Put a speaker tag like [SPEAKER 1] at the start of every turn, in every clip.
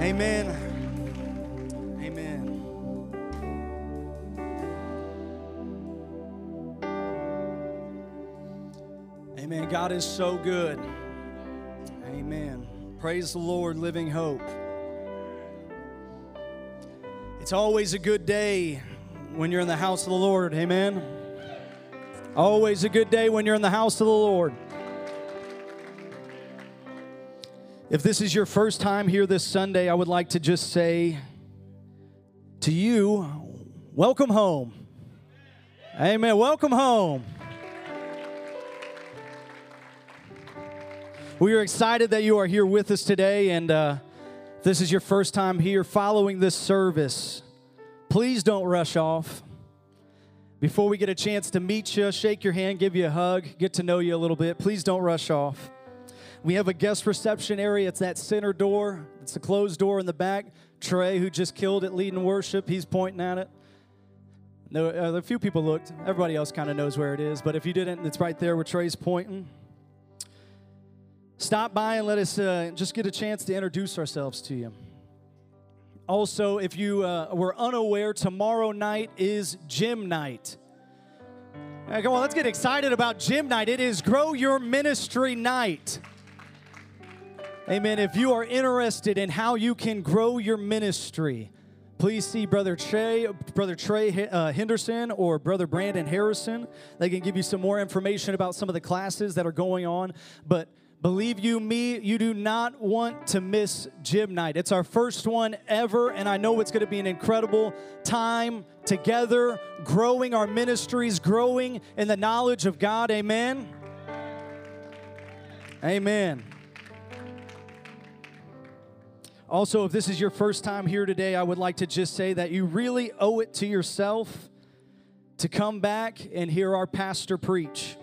[SPEAKER 1] Amen. Amen. Amen. God is so good. Amen. Praise the Lord, living hope. It's always a good day when you're in the house of the Lord. Amen. Always a good day when you're in the house of the Lord. If this is your first time here this Sunday, I would like to just say to you, welcome home. Amen. Welcome home. We are excited that you are here with us today, and uh, this is your first time here following this service, please don't rush off. Before we get a chance to meet you, shake your hand, give you a hug, get to know you a little bit, please don't rush off. We have a guest reception area. It's that center door. It's the closed door in the back. Trey, who just killed it leading worship, he's pointing at it. No, uh, a few people looked. Everybody else kind of knows where it is. But if you didn't, it's right there where Trey's pointing. Stop by and let us uh, just get a chance to introduce ourselves to you. Also, if you uh, were unaware, tomorrow night is gym night. Come on, let's get excited about gym night. It is Grow Your Ministry night. Amen. If you are interested in how you can grow your ministry, please see Brother Trey, Brother Trey uh, Henderson, or Brother Brandon Harrison. They can give you some more information about some of the classes that are going on. But believe you me, you do not want to miss gym night. It's our first one ever, and I know it's going to be an incredible time together, growing our ministries, growing in the knowledge of God. Amen. Amen. Also, if this is your first time here today, I would like to just say that you really owe it to yourself to come back and hear our pastor preach.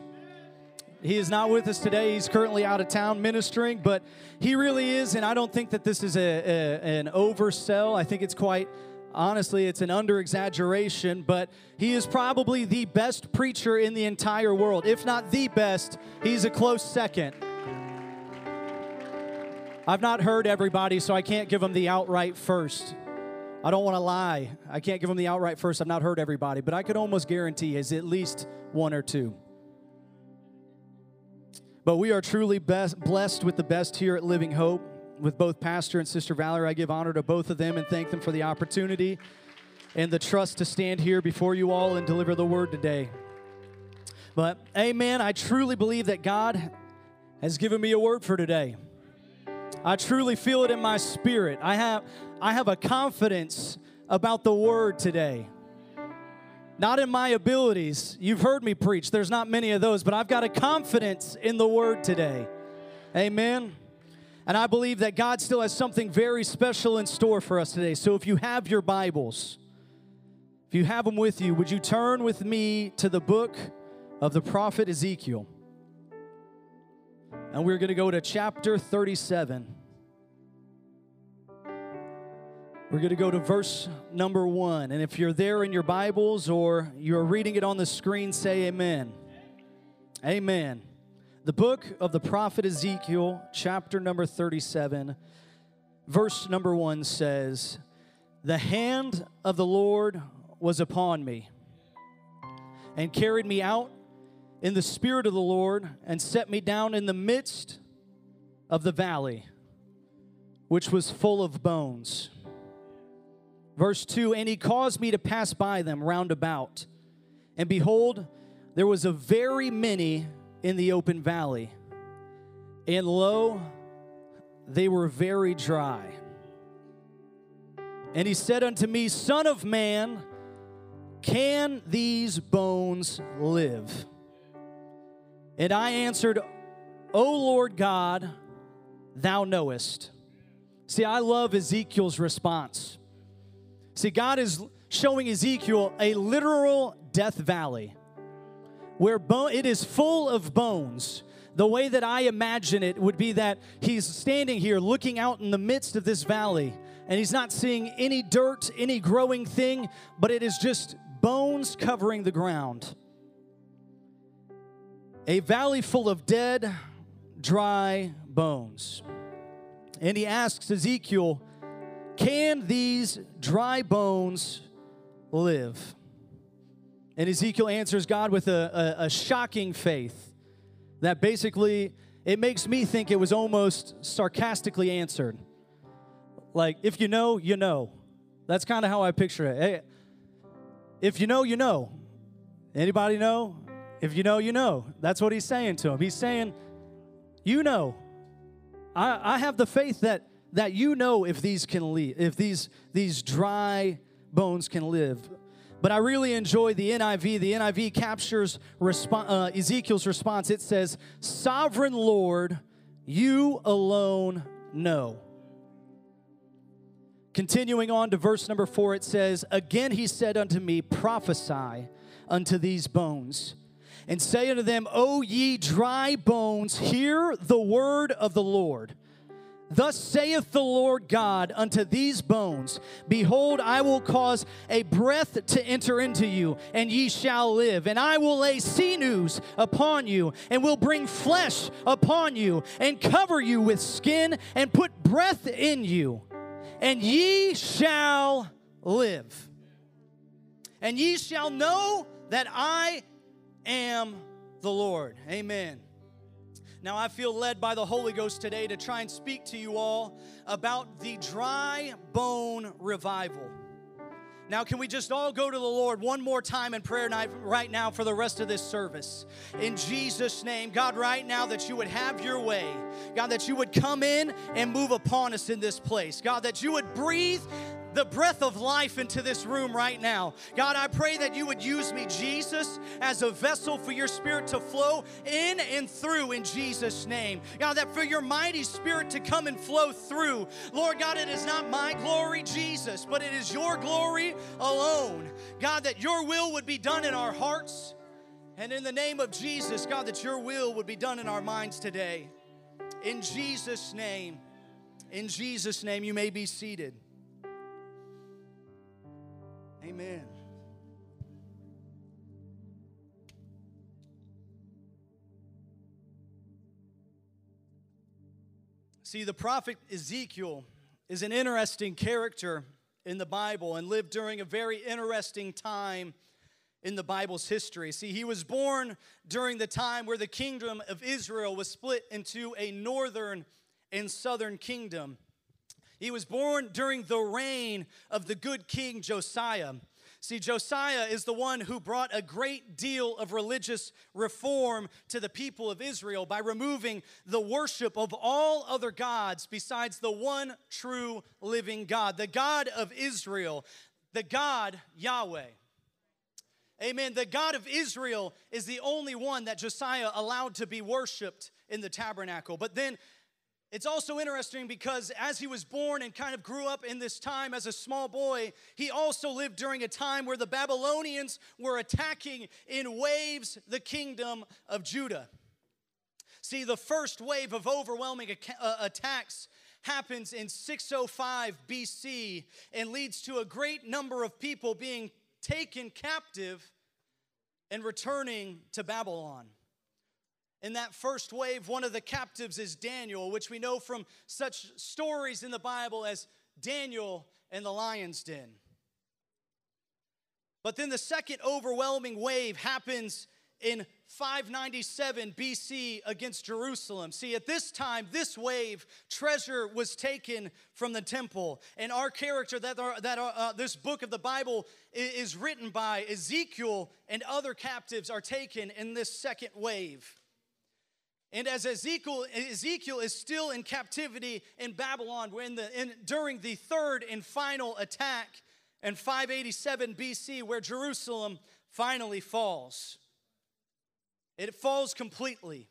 [SPEAKER 1] He is not with us today. He's currently out of town ministering, but he really is, and I don't think that this is a, a an oversell. I think it's quite honestly, it's an under exaggeration, but he is probably the best preacher in the entire world. If not the best, he's a close second. I've not heard everybody, so I can't give them the outright first. I don't want to lie. I can't give them the outright first. I've not heard everybody, but I could almost guarantee is at least one or two. But we are truly best, blessed with the best here at Living Hope. With both Pastor and Sister Valerie, I give honor to both of them and thank them for the opportunity and the trust to stand here before you all and deliver the word today. But, amen, I truly believe that God has given me a word for today. I truly feel it in my spirit. I have, I have a confidence about the word today. Not in my abilities. You've heard me preach. There's not many of those, but I've got a confidence in the word today. Amen. And I believe that God still has something very special in store for us today. So if you have your Bibles, if you have them with you, would you turn with me to the book of the prophet Ezekiel? And we're going to go to chapter 37. We're going to go to verse number one. And if you're there in your Bibles or you're reading it on the screen, say amen. Amen. The book of the prophet Ezekiel, chapter number 37, verse number one says, The hand of the Lord was upon me and carried me out in the spirit of the Lord and set me down in the midst of the valley, which was full of bones. Verse 2 And he caused me to pass by them round about. And behold, there was a very many in the open valley. And lo, they were very dry. And he said unto me, Son of man, can these bones live? And I answered, O Lord God, thou knowest. See, I love Ezekiel's response. See, God is showing Ezekiel a literal death valley where bone, it is full of bones. The way that I imagine it would be that he's standing here looking out in the midst of this valley and he's not seeing any dirt, any growing thing, but it is just bones covering the ground. A valley full of dead, dry bones. And he asks Ezekiel, Can these dry bones live? And Ezekiel answers God with a, a, a, shocking faith that basically it makes me think it was almost sarcastically answered. Like, if you know, you know. That's kind of how I picture it. Hey, if you know, you know. Anybody know? If you know, you know. That's what he's saying to him. He's saying, You know. I, I have the faith that that you know if these can live, if these these dry bones can live. But I really enjoy the NIV. The NIV captures resp- uh, Ezekiel's response. It says, Sovereign Lord, you alone know. Continuing on to verse number four, it says, Again he said unto me, Prophesy unto these bones, and say unto them, O ye dry bones, hear the word of the Lord. Thus saith the Lord God unto these bones Behold, I will cause a breath to enter into you, and ye shall live. And I will lay sinews upon you, and will bring flesh upon you, and cover you with skin, and put breath in you, and ye shall live. And ye shall know that I am the Lord. Amen. Now, I feel led by the Holy Ghost today to try and speak to you all about the dry bone revival. Now, can we just all go to the Lord one more time in prayer night right now for the rest of this service? In Jesus' name, God, right now that you would have your way. God, that you would come in and move upon us in this place. God, that you would breathe the breath of life into this room right now. God, I pray that you would use me, Jesus, as a vessel for your spirit to flow in and through in Jesus' name. God, that for your mighty spirit to come and flow through. Lord God, it is not my glory, Jesus, but it is your glory alone. God, that your will would be done in our hearts. And in the name of Jesus, God, that your will would be done in our minds today. In Jesus' name, in Jesus' name, you may be seated. Amen. See, the prophet Ezekiel is an interesting character in the Bible and lived during a very interesting time in the Bible's history. See, he was born during the time where the kingdom of Israel was split into a northern and southern kingdom. He was born during the reign of the good king Josiah. See, Josiah is the one who brought a great deal of religious reform to the people of Israel by removing the worship of all other gods besides the one true living God, the God of Israel, the God Yahweh. Amen. The God of Israel is the only one that Josiah allowed to be worshiped in the tabernacle. But then it's also interesting because as he was born and kind of grew up in this time as a small boy, he also lived during a time where the Babylonians were attacking in waves the kingdom of Judah. See, the first wave of overwhelming uh, attacks happens in 605 BC and leads to a great number of people being taken captive and returning to Babylon. In that first wave, one of the captives is Daniel, which we know from such stories in the Bible as Daniel and the lion's den. But then the second overwhelming wave happens in 597 BC against Jerusalem. See, at this time, this wave, treasure was taken from the temple. And our character, that, that uh, this book of the Bible is written by, Ezekiel and other captives are taken in this second wave. And as Ezekiel, Ezekiel is still in captivity in Babylon the, in, during the third and final attack in 587 BC, where Jerusalem finally falls. It falls completely.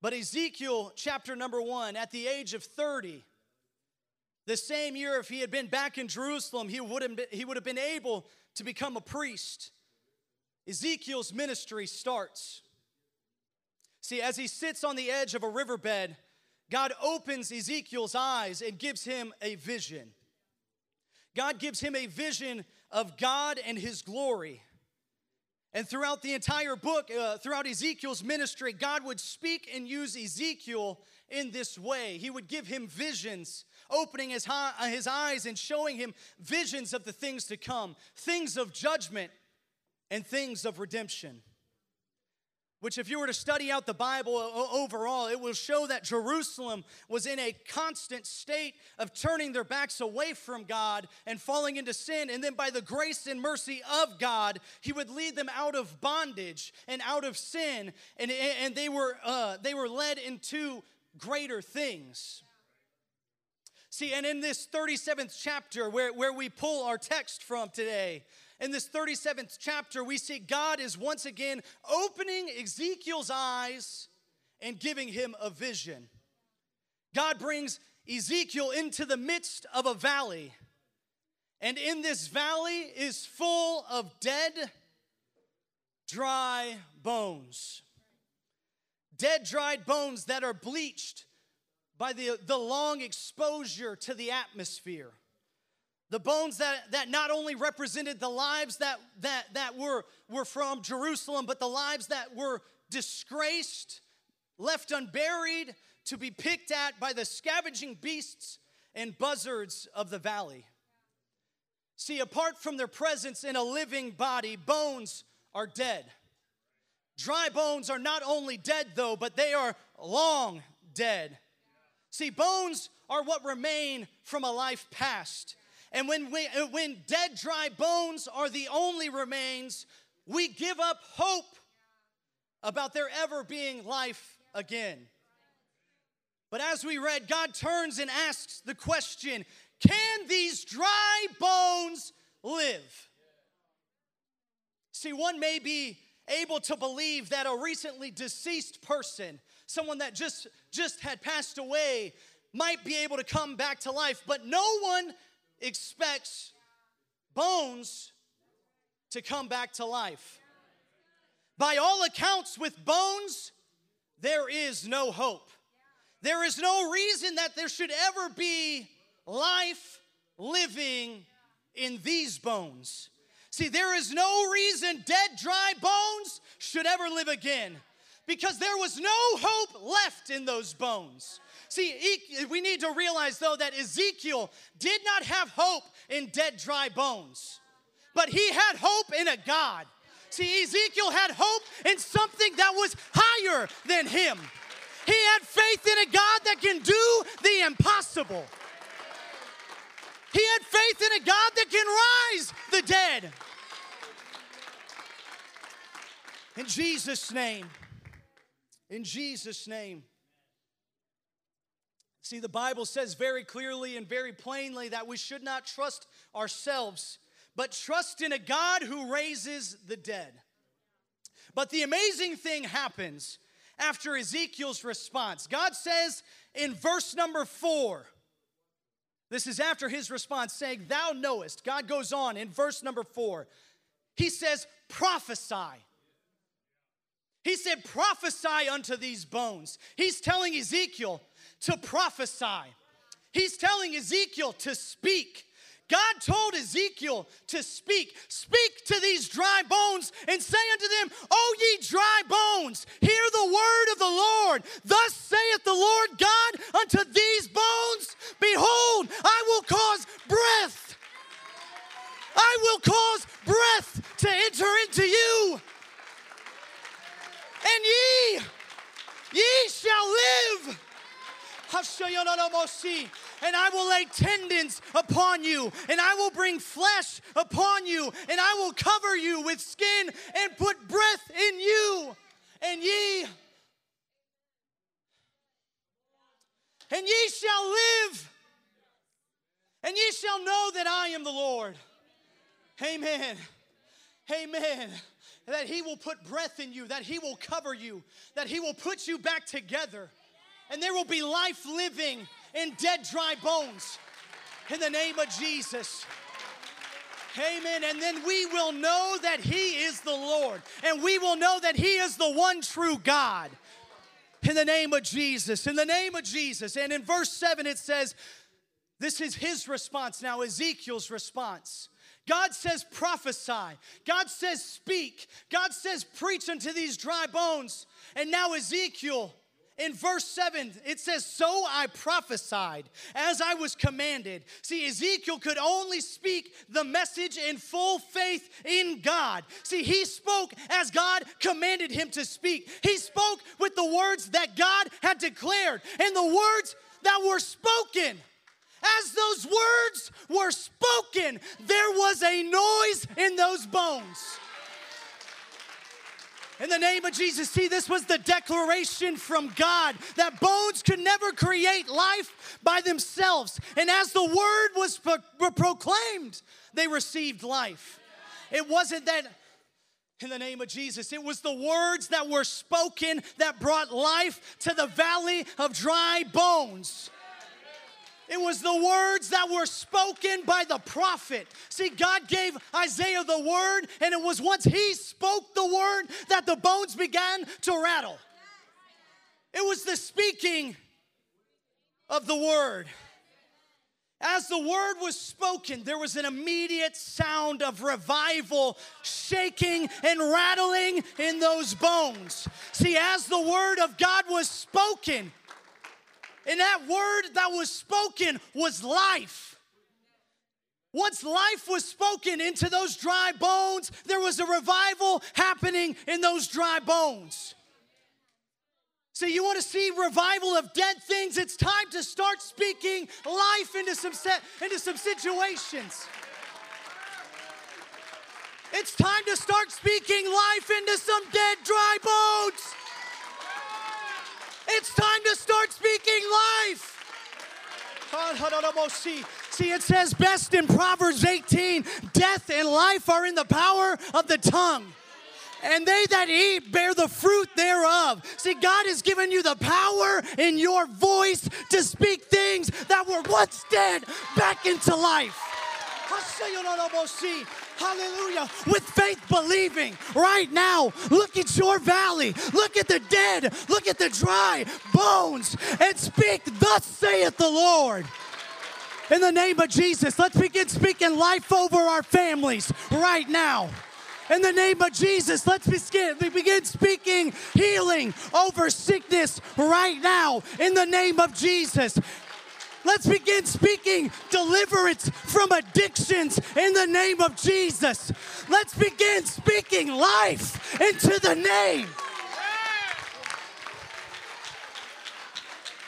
[SPEAKER 1] But Ezekiel, chapter number one, at the age of 30, The same year, if he had been back in Jerusalem, he would have been, he would have been able to become a priest. Ezekiel's ministry starts. See, as he sits on the edge of a riverbed, God opens Ezekiel's eyes and gives him a vision. God gives him a vision of God and his glory. And throughout the entire book, uh, throughout Ezekiel's ministry, God would speak and use Ezekiel in this way. He would give him visions, opening his, high, uh, his eyes and showing him visions of the things to come, things of judgment and things of redemption which, if you were to study out the Bible overall, it will show that Jerusalem was in a constant state of turning their backs away from God and falling into sin. And then, by the grace and mercy of God, He would lead them out of bondage and out of sin, and, and they, were, uh, they were led into greater things. See, and in this 37th chapter, where, where we pull our text from today, in this 37th chapter, we see God is once again opening Ezekiel's eyes and giving him a vision. God brings Ezekiel into the midst of a valley, and in this valley is full of dead, dry bones. Dead, dried bones that are bleached by the, the long exposure to the atmosphere. The bones that, that not only represented the lives that, that, that were, were from Jerusalem, but the lives that were disgraced, left unburied, to be picked at by the scavenging beasts and buzzards of the valley. See, apart from their presence in a living body, bones are dead. Dry bones are not only dead, though, but they are long dead. See, bones are what remain from a life past. And when, we, when dead, dry bones are the only remains, we give up hope about there ever being life again. But as we read, God turns and asks the question Can these dry bones live? See, one may be able to believe that a recently deceased person, someone that just, just had passed away, might be able to come back to life, but no one expects bones to come back to life. By all accounts, with bones, there is no hope. There is no reason that there should ever be life living in these bones. See, there is no reason dead, dry bones should ever live again because there was no hope left in those bones. See, we need to realize though that Ezekiel did not have hope in dead, dry bones, but he had hope in a God. See, Ezekiel had hope in something that was higher than him. He had faith in a God that can do the impossible. He had faith in a God that can rise the dead. In Jesus' name. In Jesus' name. See, the Bible says very clearly and very plainly that we should not trust ourselves, but trust in a God who raises the dead. But the amazing thing happens after Ezekiel's response. God says in verse number four, this is after his response saying, Thou knowest. God goes on in verse number four. He says, Prophesy. He said, Prophesy unto these bones. He's telling Ezekiel, to prophesy. He's telling Ezekiel to speak. God told Ezekiel to speak. Speak to these dry bones and say unto them, O ye dry bones, hear the word of the Lord. Thus saith the Lord God unto these bones, Behold, I will cause breath. I will cause breath to enter into you. And ye, ye shall live and I will lay tendons upon you, and I will bring flesh upon you, and I will cover you with skin and put breath in you, and ye and ye shall live, and ye shall know that I am the Lord. Amen. Amen. That He will put breath in you, that He will cover you, that He will put you back together and there will be life living in dead, dry bones. in the name of Jesus. Amen. And then we will know that He is the Lord, and we will know that He is the one true God. In the name of Jesus, in the name of Jesus. And in verse 7, it says, This is His response now, Ezekiel's response. God says, prophesy. God says, speak. God says, preach unto these dry bones. And now, Ezekiel in verse 7, it says, So I prophesied as I was commanded. See, Ezekiel could only speak the message in full faith in God. See, he spoke as God commanded him to speak. He spoke with the words that God had declared and the words that were spoken. As those words were spoken, there was a noise in those bones. In the name of Jesus, see, this was the declaration from God that bones could never create life by themselves. And as the word was pro- proclaimed, they received life. It wasn't that in the name of Jesus. It was the words that were spoken that brought life to the valley of dry bones. It was the words that were spoken by the prophet. See, God gave Isaiah the word, and it was once he spoke the word that the bones began to rattle. It was the speaking of the word. As the word was spoken, there was an immediate sound of revival shaking and rattling in those bones. See, as the word of God was spoken, and that word that was spoken was life. Once life was spoken into those dry bones, there was a revival happening in those dry bones. So, you want to see revival of dead things? It's time to start speaking life into some, into some situations. It's time to start speaking life into some dead, dry bones. It's time to start speaking life. See, it says best in Proverbs 18 death and life are in the power of the tongue. And they that eat bear the fruit thereof. See, God has given you the power in your voice to speak things that were once dead back into life. Hallelujah. With faith believing right now. Look at your valley. Look at the dead. Look at the dry bones and speak, Thus saith the Lord. In the name of Jesus, let's begin speaking life over our families right now. In the name of Jesus, let's begin, begin speaking healing over sickness right now. In the name of Jesus. Let's begin speaking deliverance from addictions in the name of Jesus. Let's begin speaking life into the name.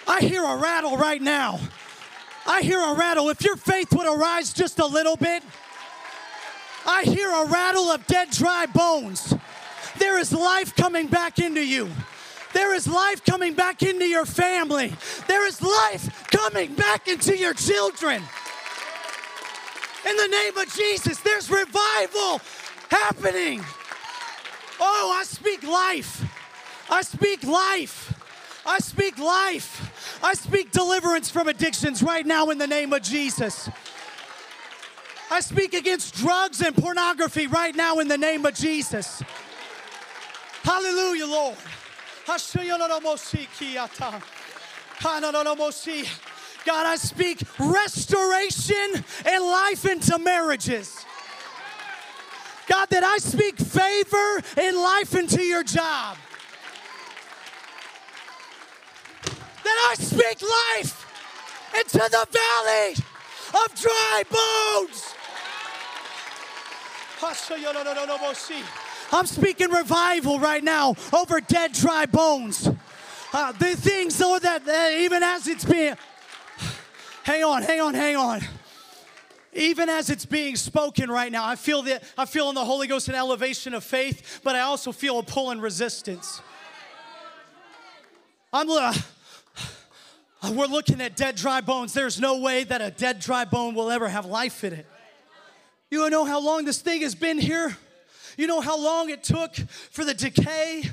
[SPEAKER 1] I hear a rattle right now. I hear a rattle. If your faith would arise just a little bit, I hear a rattle of dead, dry bones. There is life coming back into you. There is life coming back into your family. There is life coming back into your children. In the name of Jesus, there's revival happening. Oh, I speak life. I speak life. I speak life. I speak deliverance from addictions right now in the name of Jesus. I speak against drugs and pornography right now in the name of Jesus. Hallelujah, Lord. God, I speak restoration and life into marriages. God, that I speak favor and life into your job. That I speak life into the valley of dry bones. I'm speaking revival right now over dead, dry bones. Uh, the things, Lord, that even as it's being, hang on, hang on, hang on. Even as it's being spoken right now, I feel that I feel in the Holy Ghost an elevation of faith, but I also feel a pull and resistance. I'm uh, we're looking at dead dry bones. There's no way that a dead dry bone will ever have life in it. You know how long this thing has been here? You know how long it took for the decay,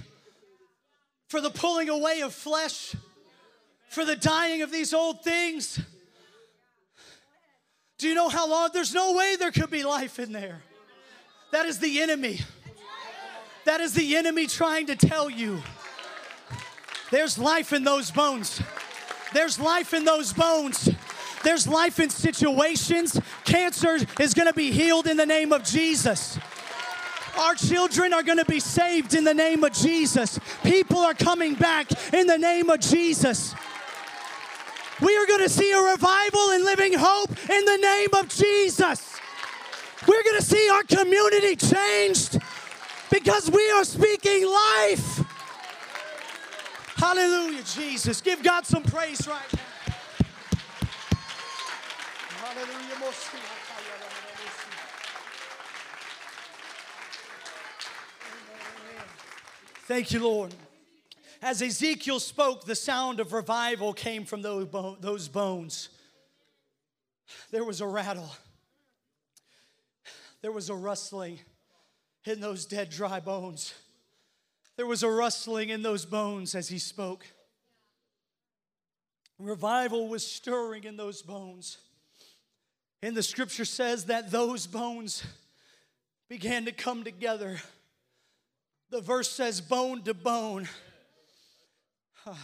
[SPEAKER 1] for the pulling away of flesh, for the dying of these old things? Do you know how long? There's no way there could be life in there. That is the enemy. That is the enemy trying to tell you there's life in those bones. There's life in those bones. There's life in situations. Cancer is going to be healed in the name of Jesus. Our children are going to be saved in the name of Jesus. People are coming back in the name of Jesus. We are going to see a revival and living hope in the name of Jesus. We're going to see our community changed because we are speaking life. Hallelujah, Jesus. Give God some praise right now. Hallelujah. Thank you, Lord. As Ezekiel spoke, the sound of revival came from those bones. There was a rattle, there was a rustling in those dead, dry bones. There was a rustling in those bones as he spoke. Revival was stirring in those bones. And the scripture says that those bones began to come together. The verse says, bone to bone.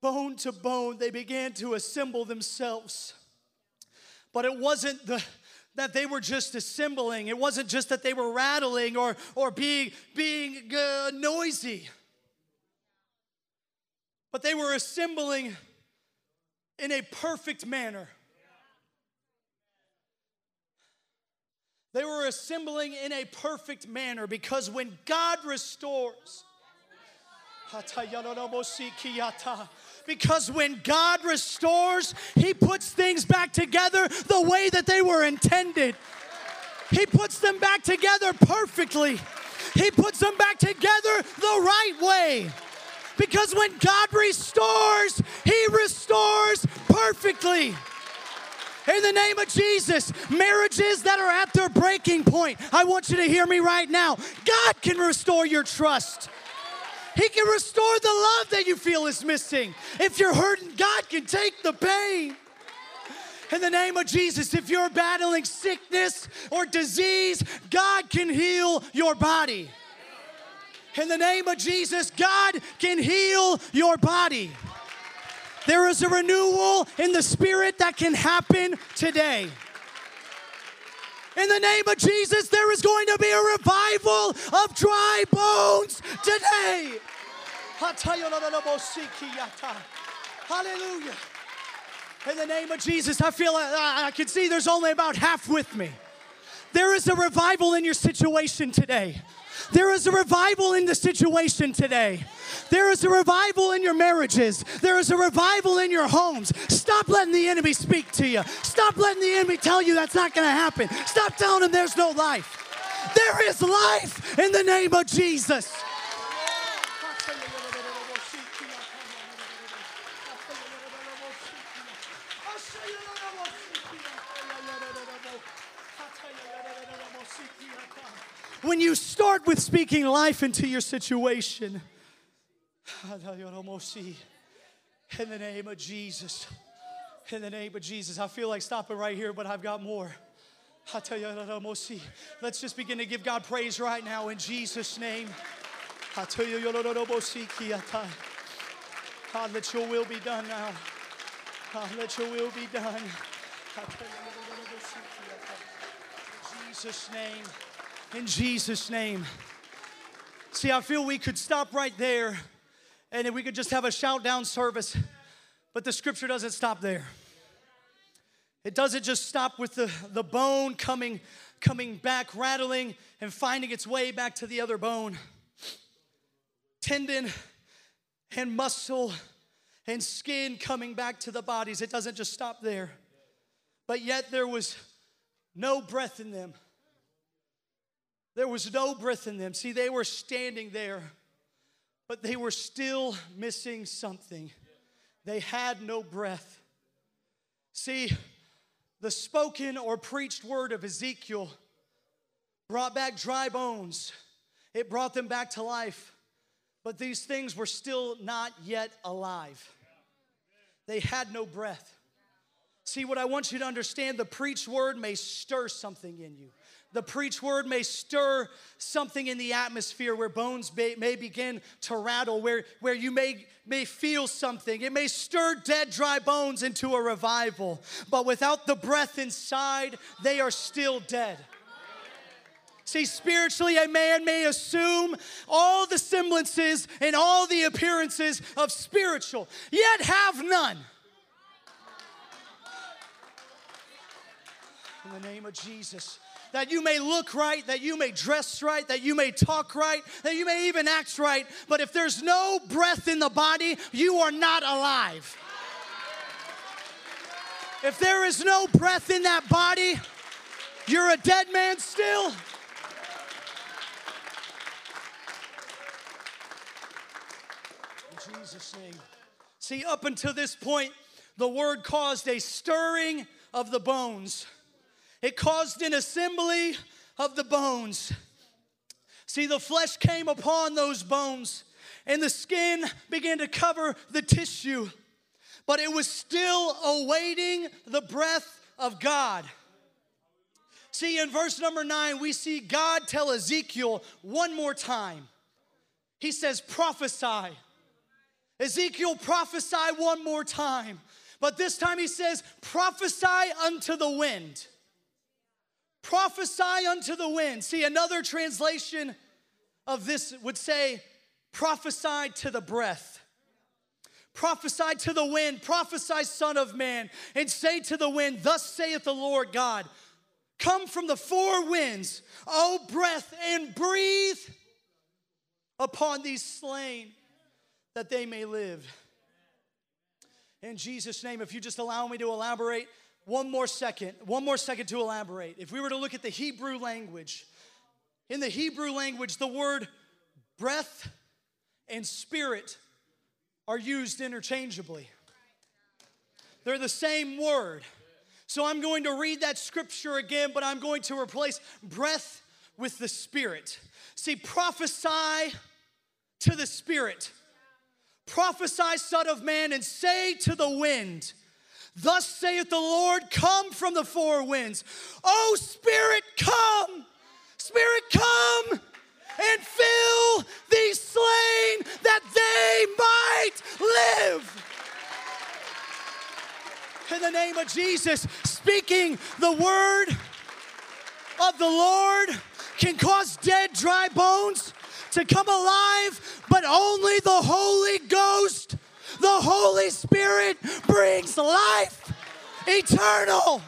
[SPEAKER 1] Bone to bone, they began to assemble themselves. But it wasn't the, that they were just assembling. It wasn't just that they were rattling or, or being, being uh, noisy. But they were assembling in a perfect manner. They were assembling in a perfect manner because when God restores, because when God restores, He puts things back together the way that they were intended. He puts them back together perfectly. He puts them back together the right way. Because when God restores, He restores perfectly. In the name of Jesus, marriages that are at their breaking point, I want you to hear me right now. God can restore your trust. He can restore the love that you feel is missing. If you're hurting, God can take the pain. In the name of Jesus, if you're battling sickness or disease, God can heal your body. In the name of Jesus, God can heal your body. There is a renewal in the spirit that can happen today. In the name of Jesus, there is going to be a revival of dry bones today. Hallelujah. In the name of Jesus, I feel I, can see there's only about half with me. There is a revival in your situation today. There is a revival in the situation today. There is a revival in your marriages. There is a revival in your homes. Stop letting the enemy speak to you. Stop letting the enemy tell you that's not going to happen. Stop telling him there's no life. There is life in the name of Jesus. When you start with speaking life into your situation, in the name of Jesus, in the name of Jesus, I feel like stopping right here, but I've got more. I tell you, Let's just begin to give God praise right now in Jesus' name. I tell you, God, let your will be done now. God, let your will be done. In Jesus' name in Jesus' name. See, I feel we could stop right there and we could just have a shout down service, but the scripture doesn't stop there. It doesn't just stop with the, the bone coming, coming back, rattling, and finding its way back to the other bone. Tendon and muscle and skin coming back to the bodies. It doesn't just stop there. But yet there was no breath in them. There was no breath in them. See, they were standing there, but they were still missing something. They had no breath. See, the spoken or preached word of Ezekiel brought back dry bones, it brought them back to life. But these things were still not yet alive. They had no breath. See, what I want you to understand the preached word may stir something in you. The preached word may stir something in the atmosphere where bones may, may, begin to rattle, where, where you may, may feel something. It may stir dead, dry bones into a revival. But without the breath inside, they are still dead. See, spiritually, a man may assume all the semblances and all the appearances of spiritual, yet have none. In the name of Jesus that you may look right, that you may dress right, that you may talk right, that you may even act right. But if there's no breath in the body, you are not alive. If there is no breath in that body, you're a dead man still. In Jesus' name. See, up until this point, the word caused a stirring of the bones. It caused an assembly of the bones. See, the flesh came upon those bones, and the skin began to cover the tissue, but it was still awaiting the breath of God. See, in verse number nine, we see God tell Ezekiel one more time. He says, prophesy. Ezekiel, prophesy one more time. But this time he says, prophesy unto the wind. Prophesy unto the wind. See, another translation of this would say, prophesy to the breath. Prophesy to the wind, prophesy, Son of Man, and say to the wind, Thus saith the Lord God, Come from the four winds, O breath, and breathe upon these slain that they may live. In Jesus' name, if you just allow me to elaborate, one more second, one more second to elaborate. If we were to look at the Hebrew language, in the Hebrew language, the word breath and spirit are used interchangeably. They're the same word. So I'm going to read that scripture again, but I'm going to replace breath with the spirit. See, prophesy to the spirit. Prophesy, Son of Man, and say to the wind, Thus saith the Lord, come from the four winds. Oh, Spirit, come. Spirit, come and fill these slain that they might live. In the name of Jesus, speaking the word of the Lord can cause dead, dry bones to come alive, but only the Holy Ghost the Holy Spirit brings life eternal.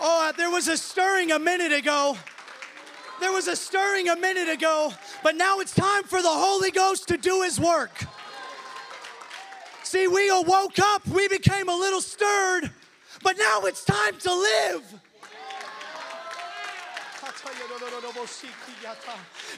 [SPEAKER 1] Oh, there was a stirring a minute ago. There was a stirring a minute ago, but now it's time for the Holy Ghost to do His work. See, we woke up, we became a little stirred, but now it's time to live.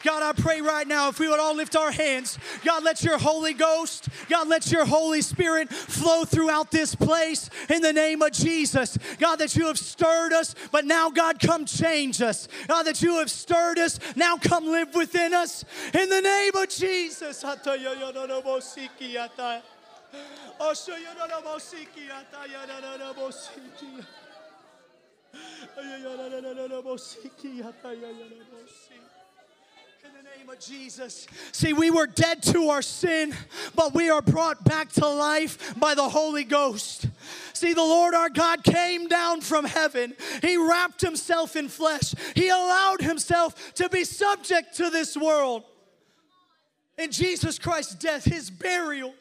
[SPEAKER 1] God, I pray right now if we would all lift our hands, God, let your Holy Ghost, God, let your Holy Spirit flow throughout this place in the name of Jesus. God, that you have stirred us, but now, God, come change us. God, that you have stirred us, now come live within us in the name of Jesus. In the name of Jesus. See, we were dead to our sin, but we are brought back to life by the Holy Ghost. See, the Lord our God came down from heaven. He wrapped himself in flesh. He allowed himself to be subject to this world. In Jesus Christ's death, his burial,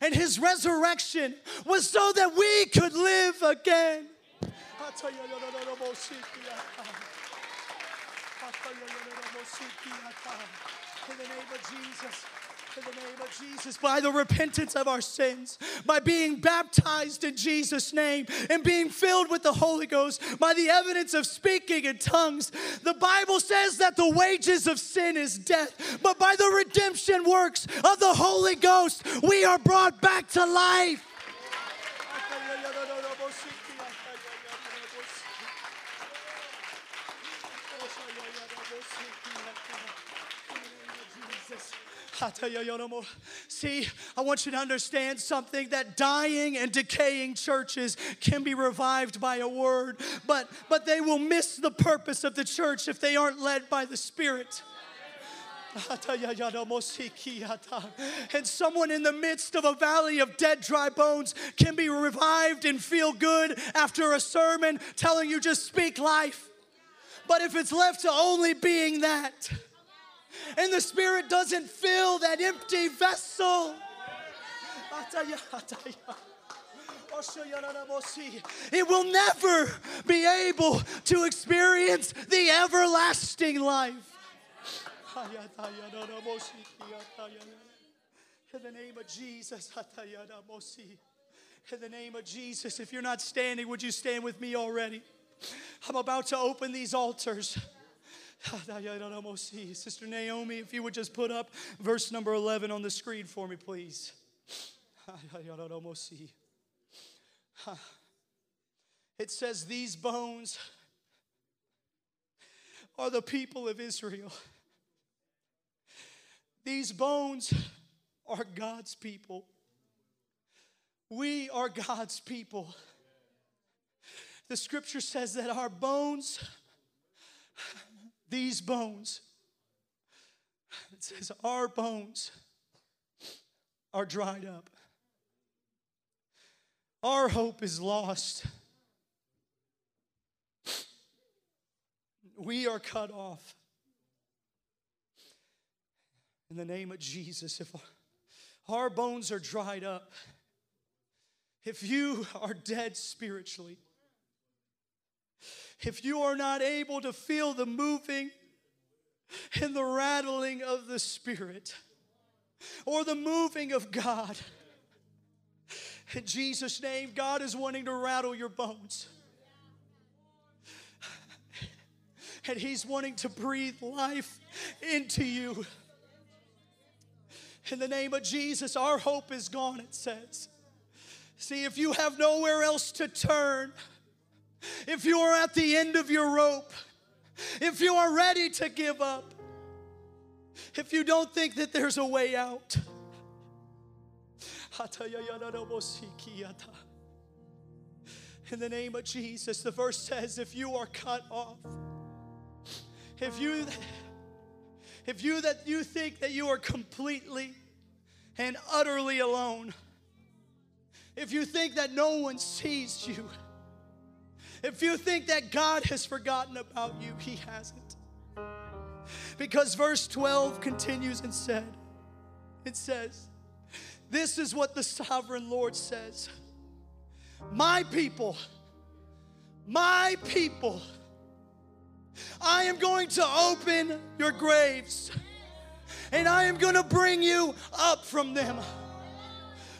[SPEAKER 1] and his resurrection was so that we could live again. In the name of Jesus. In the name of Jesus, by the repentance of our sins, by being baptized in Jesus' name and being filled with the Holy Ghost, by the evidence of speaking in tongues. The Bible says that the wages of sin is death, but by the redemption works of the Holy Ghost, we are brought back to life. See, I want you to understand something that dying and decaying churches can be revived by a word, but but they will miss the purpose of the church if they aren't led by the Spirit. And someone in the midst of a valley of dead, dry bones can be revived and feel good after a sermon telling you just speak life. But if it's left to only being that, and the Spirit doesn't fill that empty vessel, it will never be able to experience the everlasting life. In the name of Jesus. In the name of Jesus. If you're not standing, would you stand with me already? I'm about to open these altars. Sister Naomi, if you would just put up verse number 11 on the screen for me, please. You don't almost see. It says, These bones are the people of Israel. These bones are God's people. We are God's people. The scripture says that our bones, these bones, it says our bones are dried up. Our hope is lost. We are cut off in the name of Jesus. If our bones are dried up, if you are dead spiritually, if you are not able to feel the moving and the rattling of the Spirit or the moving of God, in Jesus' name, God is wanting to rattle your bones. And He's wanting to breathe life into you. In the name of Jesus, our hope is gone, it says. See, if you have nowhere else to turn, if you are at the end of your rope, if you are ready to give up, if you don't think that there's a way out, in the name of Jesus, the verse says, if you are cut off, if you if you that you think that you are completely and utterly alone, if you think that no one sees you, if you think that God has forgotten about you, He hasn't. Because verse 12 continues and said, it says, This is what the sovereign Lord says My people, my people, I am going to open your graves and I am going to bring you up from them.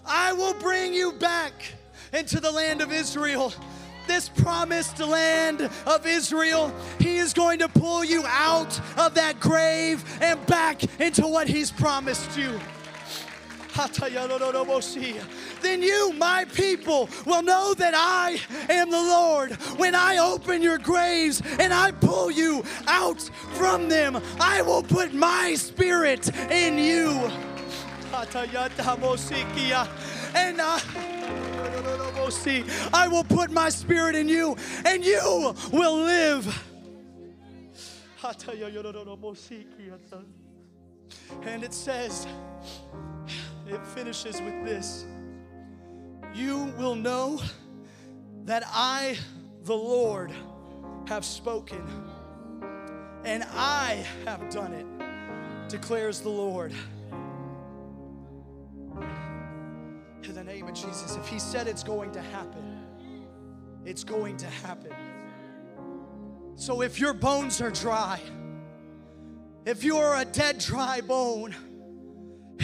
[SPEAKER 1] I will bring you back into the land of Israel. This promised land of Israel, He is going to pull you out of that grave and back into what He's promised you then you, my people, will know that I am the Lord. When I open your graves and I pull you out from them, I will put my spirit in you. And I, I will put my spirit in you, and you will live. And it says, it finishes with this You will know that I, the Lord, have spoken, and I have done it, declares the Lord. In the name of Jesus, if He said it's going to happen, it's going to happen. So if your bones are dry, if you are a dead, dry bone,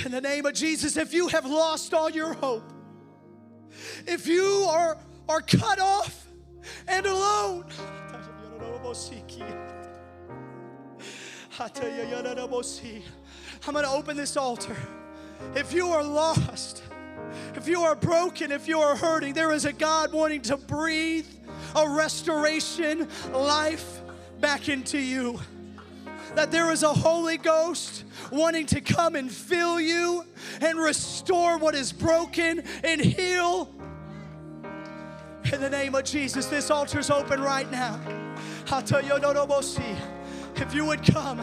[SPEAKER 1] in the name of Jesus, if you have lost all your hope, if you are, are cut off and alone, I'm going to open this altar. If you are lost, if you are broken, if you are hurting, there is a God wanting to breathe a restoration life back into you that there is a Holy Ghost wanting to come and fill you and restore what is broken and heal. In the name of Jesus, this altar's open right now. If you would come,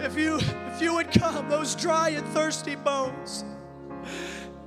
[SPEAKER 1] if you if you would come, those dry and thirsty bones.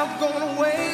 [SPEAKER 2] I'm gonna wait